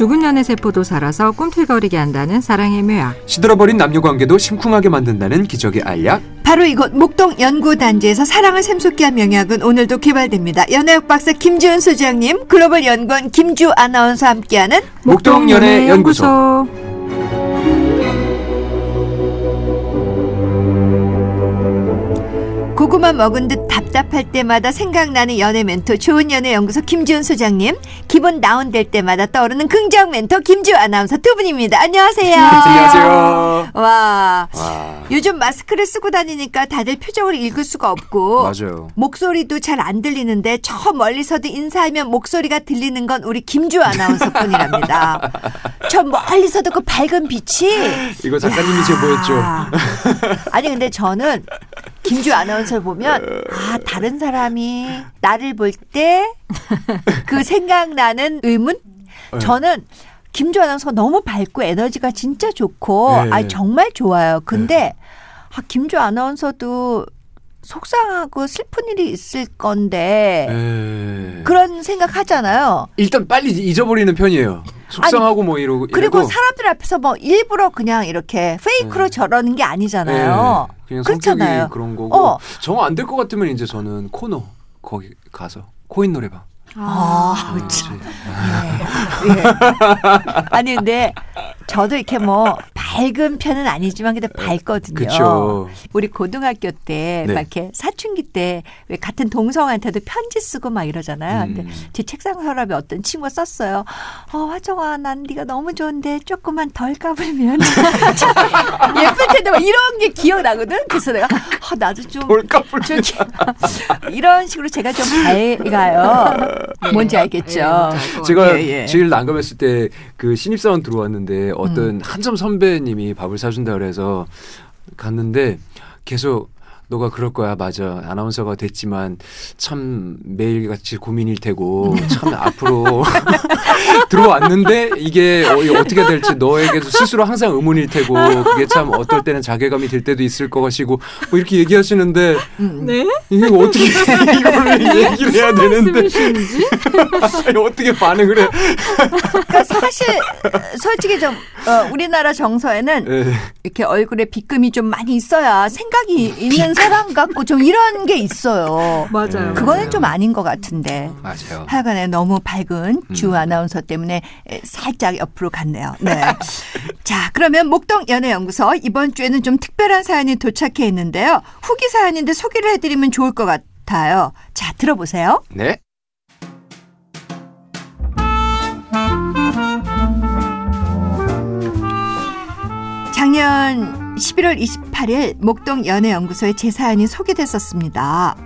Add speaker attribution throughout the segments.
Speaker 1: 죽은 연애 세포도 살아서 꿈틀거리게 한다는 사랑의 묘약.
Speaker 2: 시들어버린 남녀 관계도 심쿵하게 만든다는 기적의 알약.
Speaker 3: 바로 이곳 목동 연구단지에서 사랑을 샘솟게 한 명약은 오늘도 개발됩니다. 연애학 박사 김지훈 소장님, 글로벌 연구원 김주 아나운서 함께하는
Speaker 2: 목동 연애 연구소.
Speaker 3: 고구마 먹은 듯 답답할 때마다 생각나는 연애 멘토 좋은 연애 연구소 김지훈 소장님, 기분 다운될 때마다 떠오르는 긍정 멘토 김주 아나운서 두 분입니다. 안녕하세요.
Speaker 2: 안녕하세요.
Speaker 3: 와,
Speaker 2: 와,
Speaker 3: 요즘 마스크를 쓰고 다니니까 다들 표정을 읽을 수가 없고
Speaker 2: 맞아요.
Speaker 3: 목소리도 잘 안 들리는데 저 멀리서도 인사하면 목소리가 들리는 건 우리 김주 아나운서뿐이랍니다. 저 멀리서도 그 밝은 빛이
Speaker 2: 이거 작가님이 제보했죠.
Speaker 3: 야. 아니 근데 저는 김주 아나운서를 보면 아 다른 사람이 나를 볼 때 그 생각나는 의문
Speaker 2: 네.
Speaker 3: 저는 김주 아나운서가 너무 밝고 에너지가 진짜 좋고
Speaker 2: 네.
Speaker 3: 아 정말 좋아요. 근데 아, 김주 아나운서도 속상하고 슬픈 일이 있을 건데
Speaker 2: 에...
Speaker 3: 그런 생각 하잖아요.
Speaker 2: 일단 빨리 잊어버리는 편이에요. 속상하고 뭐 이러고
Speaker 3: 그리고 사람들 앞에서 뭐 일부러 그냥 이렇게 페이크로 저러는 게 아니잖아요.
Speaker 2: 네, 그냥
Speaker 3: 그렇잖아요.
Speaker 2: 그런 거고
Speaker 3: 어.
Speaker 2: 정안 될 것 같으면 이제 저는 코너 거기 가서 코인 노래방.
Speaker 3: 아,
Speaker 2: 아,
Speaker 3: 참.
Speaker 2: 이제
Speaker 3: 예. 아니 근데 저도 이렇게 뭐 밝은 편은 아니지만 근데 밝거든요.
Speaker 2: 그쵸.
Speaker 3: 우리 고등학교 때막
Speaker 2: 네.
Speaker 3: 이렇게 사춘기 때 왜 같은 동성한테도 편지 쓰고 막 이러잖아요. 근데
Speaker 2: 음.
Speaker 3: 제 책상 서랍에 어떤 친구가 썼어요. 어, 화정아, 난 네가 너무 좋은데 조금만 덜 까불면 예쁠 텐데 막 이런 게 기억나거든. 그래서 내가 아, 나도 좀
Speaker 2: 돌까불
Speaker 3: 좀 이런 식으로 제가 좀 밝아요. 뭔지 알겠죠?
Speaker 2: 제가
Speaker 3: 예, 예.
Speaker 2: 제일 난감했을 때 그 신입사원 들어왔는데 어떤 한점 선배님 이 밥을 사준다 그래서 갔는데 계속 너가 그럴 거야 맞아 아나운서가 됐지만 참 매일같이 고민일 테고 참 앞으로 들어왔는데 이게 어, 어떻게 될지 너에게도 스스로 항상 의문일 테고 그게 참 어떨 때는 자괴감이 들 때도 있을 것 것이고 뭐 이렇게 얘기하시는데
Speaker 1: 네?
Speaker 2: 이게 어떻게 이거를 얘기를 해야 되는데
Speaker 1: 말씀이신지?
Speaker 2: 어떻게 반응을 해?
Speaker 3: 그러니까 사실 솔직히 좀 어, 우리나라 정서에는
Speaker 2: 예.
Speaker 3: 이렇게 얼굴에 빗금이 좀 많이 있어야 생각이 있는 사람 같고 좀 이런 게 있어요.
Speaker 1: 맞아요.
Speaker 3: 그거는 좀 아닌 것 같은데.
Speaker 2: 맞아요.
Speaker 3: 하여간에 너무 밝은 주
Speaker 2: 음.
Speaker 3: 아나운서 때문에 에, 살짝 옆으로 갔네요. 네. 자, 그러면 목동 연애연구소 이번 주에는 좀 특별한 사연이 도착해 있는데요. 후기 사연인데 소개를 해드리면 좋을 것 같아요. 자, 들어보세요.
Speaker 2: 네.
Speaker 3: 작년 11월 28일 목동 연애연구소에 제 사연이 소개됐었습니다.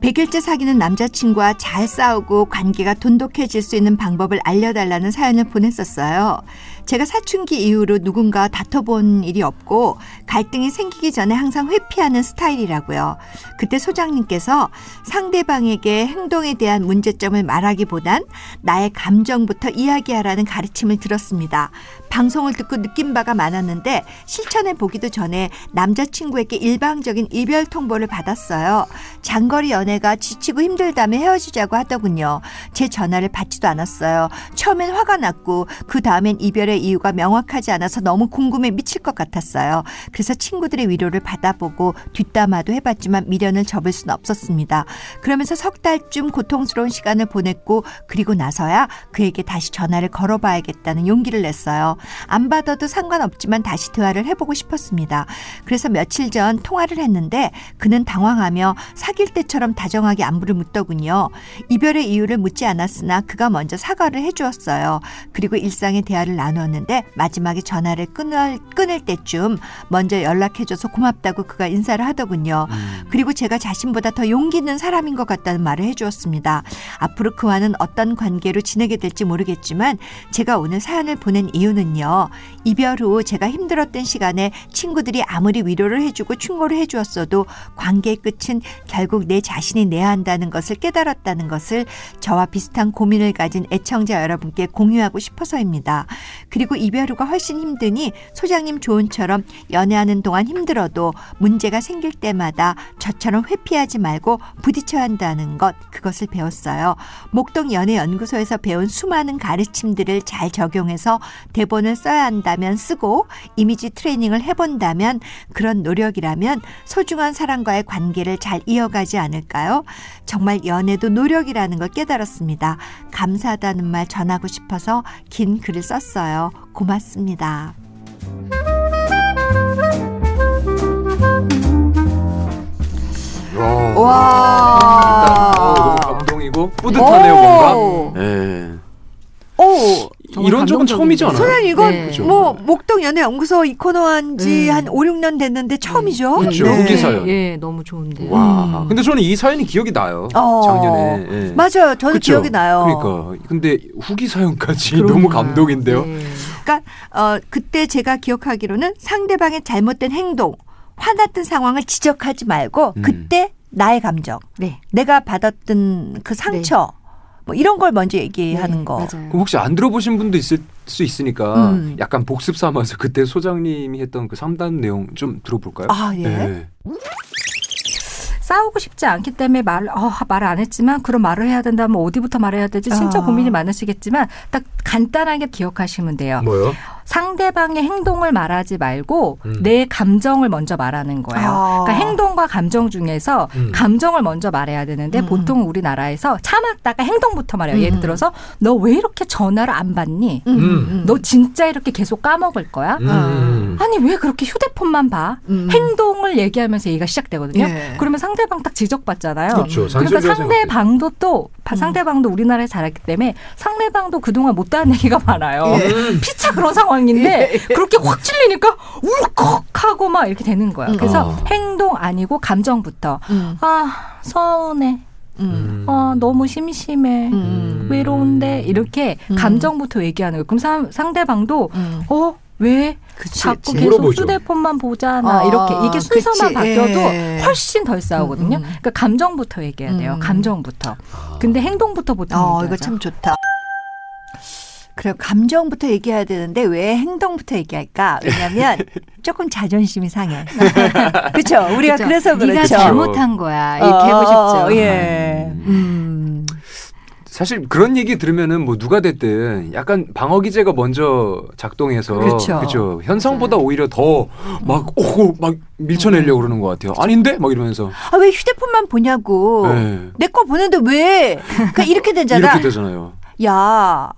Speaker 3: 100일째 사귀는 남자친구와 잘 싸우고 관계가 돈독해질 수 있는 방법을 알려달라는 사연을 보냈었어요. 제가 사춘기 이후로 누군가 다퉈본 일이 없고 갈등이 생기기 전에 항상 회피하는 스타일이라고요. 그때 소장님께서 상대방에게 행동에 대한 문제점을 말하기보단 나의 감정부터 이야기하라는 가르침을 들었습니다. 방송을 듣고 느낀 바가 많았는데 실천해 보기도 전에 남자친구에게 일방적인 이별 통보를 받았어요. 장거리 연애가 지치고 힘들다며 헤어지자고 하더군요. 제 전화를 받지도 않았어요. 처음엔 화가 났고 그 다음엔 이별 의 이유가 명확하지 않아서 너무 궁금해 미칠 것 같았어요. 그래서 친구들의 위로를 받아보고 뒷담화도 해봤지만 미련을 접을 수는 없었습니다. 그러면서 석 달쯤 고통스러운 시간을 보냈고 그리고 나서야 그에게 다시 전화를 걸어봐야겠다는 용기를 냈어요. 안 받아도 상관없지만 다시 대화를 해보고 싶었습니다. 그래서 며칠 전 통화를 했는데 그는 당황하며 사귈 때처럼 다정하게 안부를 묻더군요. 이별의 이유를 묻지 않았으나 그가 먼저 사과를 해주었어요. 그리고 일상의 대화를 나누었 는데 마지막에 전화를 끊을, 끊을 때쯤 먼저 연락해줘서 고맙다고 그가 인사를 하더군요.
Speaker 2: 음.
Speaker 3: 그리고 제가 자신보다 더 용기 있는 사람인 것 같다는 말을 해주었습니다. 앞으로 그와는 어떤 관계로 지내게 될지 모르겠지만 제가 오늘 사연을 보낸 이유는요. 이별 후 제가 힘들었던 시간에 친구들이 아무리 위로를 해주고 충고를 해주었어도 관계의 끝은 결국 내 자신이 내야 한다는 것을 깨달았다는 것을 저와 비슷한 고민을 가진 애청자 여러분께 공유하고 싶어서입니다. 그리고 이별 후가 훨씬 힘드니 소장님 조언처럼 연애하는 동안 힘들어도 문제가 생길 때마다 저처럼 회피하지 말고 부딪혀야 한다는 것 그것을 배웠어요. 목동 연애연구소에서 배운 수많은 가르침들을 잘 적용해서 대본을 써야 한다면 쓰고 이미지 트레이닝을 해본다면 그런 노력이라면 소중한 사람과의 관계를 잘 이어가지 않을까요? 정말 연애도 노력이라는 걸 깨달았습니다. 감사하다는 말 전하고 싶어서 긴 글을 썼어요. 고맙습니다.
Speaker 2: 와.
Speaker 3: 와.
Speaker 2: 일단 어, 너무 감동이고 뿌듯하네요 뭔가.
Speaker 3: 오.
Speaker 2: 예.
Speaker 3: 오.
Speaker 2: 이런 적은. 처음이지 않아요?
Speaker 3: 소장님 이건
Speaker 1: 네.
Speaker 2: 그죠.
Speaker 3: 뭐 목동 연애 연구소 이 코너 한지
Speaker 1: 네.
Speaker 3: 한 5, 6년 됐는데 처음이죠?
Speaker 2: 그렇죠.
Speaker 3: 네.
Speaker 2: 후기 사연.
Speaker 1: 예, 너무 좋은데요.
Speaker 2: 와.
Speaker 3: 음.
Speaker 2: 근데 저는 이 사연이 기억이 나요.
Speaker 3: 어.
Speaker 2: 작년에. 예.
Speaker 3: 맞아요. 저도
Speaker 2: 그쵸?
Speaker 3: 기억이 나요.
Speaker 2: 그러니까 근데 후기 사연까지. 너무 감동인데요.
Speaker 1: 네.
Speaker 3: 그러니까 어, 그때 제가 기억하기로는 상대방의 잘못된 행동, 화났던 상황을 지적하지 말고
Speaker 2: 음.
Speaker 3: 그때 나의 감정,
Speaker 1: 네.
Speaker 3: 내가 받았던 그 상처, 뭐 이런 걸 먼저 얘기하는
Speaker 1: 네,
Speaker 3: 거.
Speaker 1: 맞아요.
Speaker 2: 그럼 혹시 안 들어보신 분도 있을 수 있으니까
Speaker 3: 음.
Speaker 2: 약간 복습 삼아서 그때 소장님이 했던 그 상담 내용 좀 들어볼까요?
Speaker 3: 아, 예.
Speaker 2: 네.
Speaker 1: 싸우고 싶지 않기 때문에 말, 어, 말 안 했지만 그런 말을 해야 된다면 어디부터 말해야 되지 진짜
Speaker 3: 아.
Speaker 1: 고민이 많으시겠지만 딱 간단하게 기억하시면 돼요.
Speaker 2: 뭐요?
Speaker 1: 상대방의 행동을 말하지 말고
Speaker 2: 음.
Speaker 1: 내 감정을 먼저 말하는 거예요.
Speaker 3: 아.
Speaker 1: 그러니까 행동과 감정 중에서
Speaker 2: 음.
Speaker 1: 감정을 먼저 말해야 되는데
Speaker 3: 음.
Speaker 1: 보통 우리나라에서 참았다가 행동부터 말해요.
Speaker 3: 음.
Speaker 1: 예를 들어서 너 왜 이렇게 전화를 안 받니?
Speaker 2: 음.
Speaker 1: 너 진짜 이렇게 계속 까먹을 거야?
Speaker 2: 음.
Speaker 1: 아니 왜 그렇게 휴대폰만 봐?
Speaker 3: 음.
Speaker 1: 행동을 얘기하면서 얘기가 시작되거든요.
Speaker 3: 예.
Speaker 1: 그러면 상대방 딱 지적받잖아요.
Speaker 2: 그렇죠.
Speaker 1: 그러니까 상대방도 또 바-
Speaker 3: 음.
Speaker 1: 상대방도 우리나라에 자랐기 때문에 상대방도 그동안 못다한 얘기가 많아요.
Speaker 3: 예.
Speaker 1: 피차 그런 상황 인데 그렇게 확 찔리니까 울컥하고 막 이렇게 되는 거예요.
Speaker 3: 음.
Speaker 1: 그래서
Speaker 2: 어.
Speaker 1: 행동 아니고 감정부터
Speaker 3: 음.
Speaker 1: 아 서운해,
Speaker 3: 음.
Speaker 1: 아 너무 심심해,
Speaker 3: 음.
Speaker 1: 외로운데 이렇게
Speaker 3: 음.
Speaker 1: 감정부터 얘기하는 거예요. 그럼 사- 상대방도
Speaker 3: 음.
Speaker 1: 어왜
Speaker 3: 그치,
Speaker 1: 자꾸
Speaker 3: 그치.
Speaker 1: 계속
Speaker 2: 물어보죠.
Speaker 1: 휴대폰만 보잖아
Speaker 3: 아,
Speaker 1: 이렇게 이게 순서만
Speaker 3: 그치.
Speaker 1: 바뀌어도
Speaker 3: 예.
Speaker 1: 훨씬 덜 싸우거든요.
Speaker 3: 음, 음.
Speaker 1: 그러니까 감정부터 얘기해야 돼요.
Speaker 3: 음.
Speaker 1: 감정부터. 근데 행동부터 보통
Speaker 3: 어,
Speaker 1: 얘기하죠.
Speaker 3: 이거 참 좋다. 그래 감정부터 얘기해야 되는데 왜 행동부터 얘기할까? 왜냐면 조금 자존심이 상해. 그렇죠. 우리가
Speaker 1: 그쵸?
Speaker 3: 그래서
Speaker 1: 네가
Speaker 3: 그렇죠.
Speaker 1: 잘못한 거야. 이렇게
Speaker 3: 어,
Speaker 1: 하고 싶죠.
Speaker 3: 어, 예.
Speaker 2: 음.
Speaker 3: 음.
Speaker 2: 사실 그런 얘기 들으면은 뭐 누가 됐든 약간 방어 기제가 먼저 작동해서
Speaker 3: 그렇죠.
Speaker 2: 그죠. 현상보다 오히려 더 막 오고 막 밀쳐내려고 그러는 것 같아요. 아닌데 막 이러면서
Speaker 3: 아, 왜 휴대폰만 보냐고.
Speaker 2: 네.
Speaker 3: 내거 보는데 왜? 그러니까 이렇게 되잖아.
Speaker 2: 이렇게 되잖아요.
Speaker 3: 야,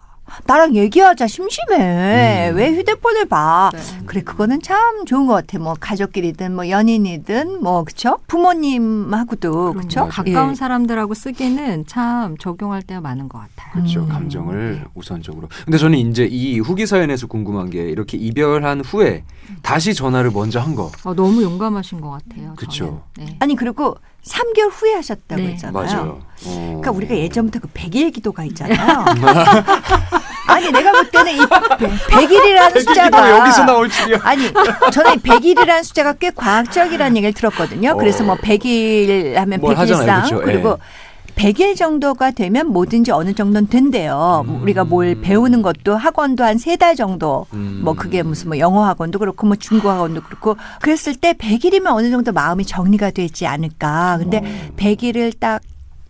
Speaker 3: 나랑 얘기하자. 심심해.
Speaker 2: 음.
Speaker 3: 왜 휴대폰을 봐?
Speaker 1: 네.
Speaker 3: 그래, 그거는 참 좋은 것 같아. 뭐, 가족끼리든, 뭐, 연인이든, 뭐, 그쵸? 부모님하고도, 그쵸?
Speaker 1: 그렇죠. 가까운
Speaker 3: 예.
Speaker 1: 사람들하고 쓰기는 참 적용할 때가 많은 것 같아요.
Speaker 2: 그렇죠.
Speaker 3: 음.
Speaker 2: 감정을 우선적으로. 근데 저는 이제 이 후기 사연에서 궁금한 게 이렇게 이별한 후에 다시 전화를 먼저 한 거.
Speaker 1: 어, 너무 용감하신 것 같아요. 저는. 네.
Speaker 3: 아니, 그리고 3개월 후에 하셨다고
Speaker 1: 네.
Speaker 3: 했잖아요.
Speaker 2: 맞아요. 어.
Speaker 3: 그러니까 우리가 예전부터 그 100일 기도가 있잖아요. 아니, 내가 볼 때는 이 100일이라는 숫자가.
Speaker 2: 여기서 나올 줄이야.
Speaker 3: 아니, 저는 100일이라는 숫자가 꽤 과학적이라는 얘기를 들었거든요. 그래서 뭐
Speaker 2: 어.
Speaker 3: 100일 하면
Speaker 2: 뭘
Speaker 3: 100일상
Speaker 2: 하잖아요. 그쵸?
Speaker 3: 그리고
Speaker 2: 예.
Speaker 3: 100일 정도가 되면 뭐든지 어느 정도는 된대요.
Speaker 2: 음.
Speaker 3: 우리가 뭘 배우는 것도 학원도 한 세 달 정도
Speaker 2: 음.
Speaker 3: 뭐 그게 무슨 뭐 영어 학원도 그렇고 뭐 중국 학원도 그렇고 그랬을 때 100일이면 어느 정도 마음이 정리가 되지 않을까. 근데
Speaker 2: 어.
Speaker 3: 100일을 딱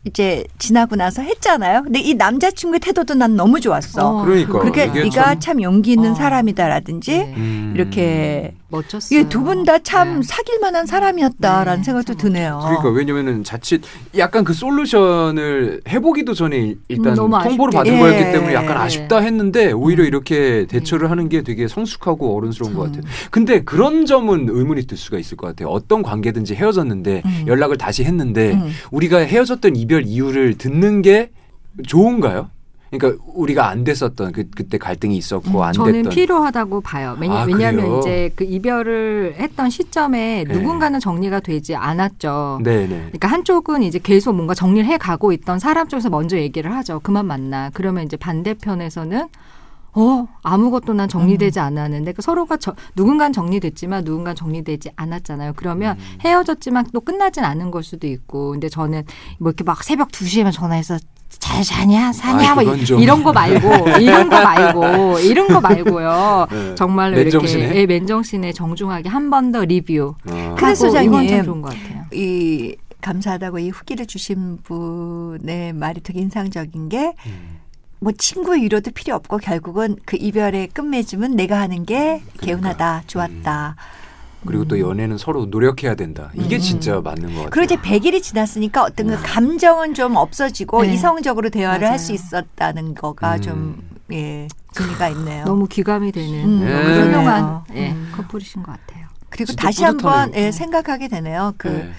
Speaker 3: 이제 지나고 나서 했잖아요. 근데 이 남자친구의 태도도 난 너무 좋았어.
Speaker 1: 어,
Speaker 2: 그러니까
Speaker 3: 그렇게 네가
Speaker 2: 참-
Speaker 3: 참 용기 있는
Speaker 1: 어.
Speaker 3: 사람이다라든지
Speaker 1: 네.
Speaker 2: 음.
Speaker 3: 이렇게
Speaker 1: 멋졌어요.
Speaker 3: 예, 두 분 다참
Speaker 1: 네.
Speaker 3: 사귈 만한 사람이었다라는
Speaker 1: 네,
Speaker 3: 생각도
Speaker 1: 참
Speaker 3: 드네요.
Speaker 2: 그러니까 왜냐면은 자칫 약간 그 솔루션을 해보기도 전에 일단
Speaker 1: 음,
Speaker 2: 통보를. 받은
Speaker 3: 예.
Speaker 2: 거였기 때문에 약간
Speaker 1: 네.
Speaker 2: 아쉽다 했는데 오히려 이렇게 대처를 하는 게 되게 성숙하고 어른스러운 것
Speaker 1: 음.
Speaker 2: 같아요. 근데 그런 점은 의문이 들 수가 있을 것 같아요. 어떤 관계든지 헤어졌는데
Speaker 3: 음.
Speaker 2: 연락을 다시 했는데
Speaker 3: 음.
Speaker 2: 우리가 헤어졌던 이별 이유를 듣는 게 좋은가요? 그러니까 우리가 안 됐었던 그 그때 갈등이 있었고 안
Speaker 1: 저는
Speaker 2: 됐던
Speaker 1: 필요하다고 봐요. 왜냐,
Speaker 2: 아,
Speaker 1: 왜냐하면? 이제 그 이별을 했던 시점에
Speaker 2: 네.
Speaker 1: 누군가는 정리가 되지 않았죠.
Speaker 2: 네 네
Speaker 1: 그러니까 한쪽은 이제 계속 뭔가 정리를 해 가고 있던 사람 쪽에서 먼저 얘기를 하죠. 그만 만나. 그러면 이제 반대편에서는 어 아무것도 난 정리되지
Speaker 3: 음.
Speaker 1: 않았는데 그 서로가 저, 누군간 정리됐지만 누군간 정리되지 않았잖아요. 그러면
Speaker 2: 음.
Speaker 1: 헤어졌지만 또 끝나진 않은 걸 수도 있고 근데 저는 뭐 이렇게 막 새벽 2시에만 전화해서 잘 자냐 사냐
Speaker 2: 아,
Speaker 1: 뭐. 이런 거 말고 이런 거 말고 이런 거 말고요.
Speaker 2: 네.
Speaker 1: 정말로
Speaker 2: 맨정신에?
Speaker 1: 이렇게 예, 맨정신에 정중하게 한 번 더 리뷰.
Speaker 2: 아.
Speaker 3: 소장님.
Speaker 1: 이건 참 좋은 것 같아요.
Speaker 3: 이 감사하다고 이 후기를 주신 분의 말이 되게 인상적인 게
Speaker 2: 음.
Speaker 3: 뭐 친구의 위로도 필요 없고 결국은 그 이별의 끝맺음은 내가 하는 게 개운하다, 좋았다.
Speaker 2: 그리고 또 연애는 서로 노력해야 된다. 이게
Speaker 3: 음.
Speaker 2: 진짜 맞는 것 같아요.
Speaker 3: 그리고 이제 100일이 지났으니까 어떤 그 감정은 좀 없어지고
Speaker 1: 네.
Speaker 3: 이성적으로 대화를 할 수. 있었다는 거가
Speaker 2: 음.
Speaker 3: 좀 예, 재미가 있네요.
Speaker 1: 너무 귀감이 되는
Speaker 3: 음,
Speaker 2: 네.
Speaker 1: 훌륭한
Speaker 3: 그러네요.
Speaker 1: 예,
Speaker 3: 음.
Speaker 1: 커플이신 것 같아요.
Speaker 3: 그리고 다시 한번. 예, 생각하게 되네요. 그
Speaker 2: 네.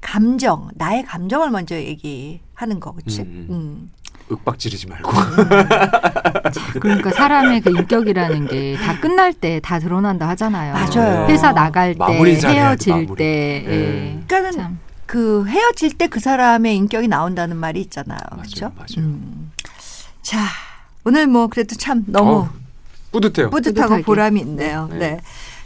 Speaker 3: 감정, 나의 감정을 먼저 얘기하는 거, 그치?
Speaker 2: 음,
Speaker 3: 음.
Speaker 2: 음. 윽박 지르지 말고.
Speaker 1: 그러니까 사람의 그 인격이라는 게 다 끝날 때 다 드러난다 하잖아요.
Speaker 3: 맞아요.
Speaker 1: 회사 나갈 때,
Speaker 2: 돼,
Speaker 1: 헤어질
Speaker 2: 마무리.
Speaker 1: 때.
Speaker 2: 네.
Speaker 1: 예.
Speaker 3: 그러니까는
Speaker 1: 참.
Speaker 3: 그 헤어질 때 그 사람의 인격이 나온다는 말이 있잖아요.
Speaker 2: 맞아요,
Speaker 3: 그렇죠?
Speaker 2: 맞아요.
Speaker 3: 자, 오늘 뭐 그래도 참 너무
Speaker 2: 어우, 뿌듯해요.
Speaker 3: 뿌듯하고
Speaker 1: 뿌듯하게.
Speaker 3: 보람이 있네요.
Speaker 2: 네.
Speaker 3: 네.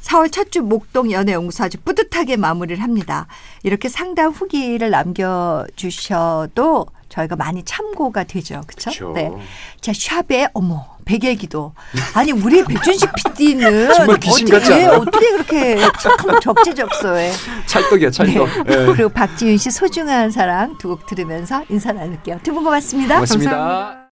Speaker 3: 4월 첫 주 목동 연애 연구소 아주 뿌듯하게 마무리를 합니다. 이렇게 상담 후기를 남겨주셔도 저희가 많이 참고가 되죠. 그렇죠? 네. 자, 샵에 어머 백일기도 아니 우리 백준식 PD는 어떻게? 어떻게 그렇게 적재적소에
Speaker 2: 찰떡이야, 찰떡. 예.
Speaker 3: 그리고 박지윤 씨 소중한 사랑 두 곡 들으면서 인사 나눌게요. 두 분 고맙습니다.
Speaker 2: 고맙습니다.
Speaker 1: 감사합니다.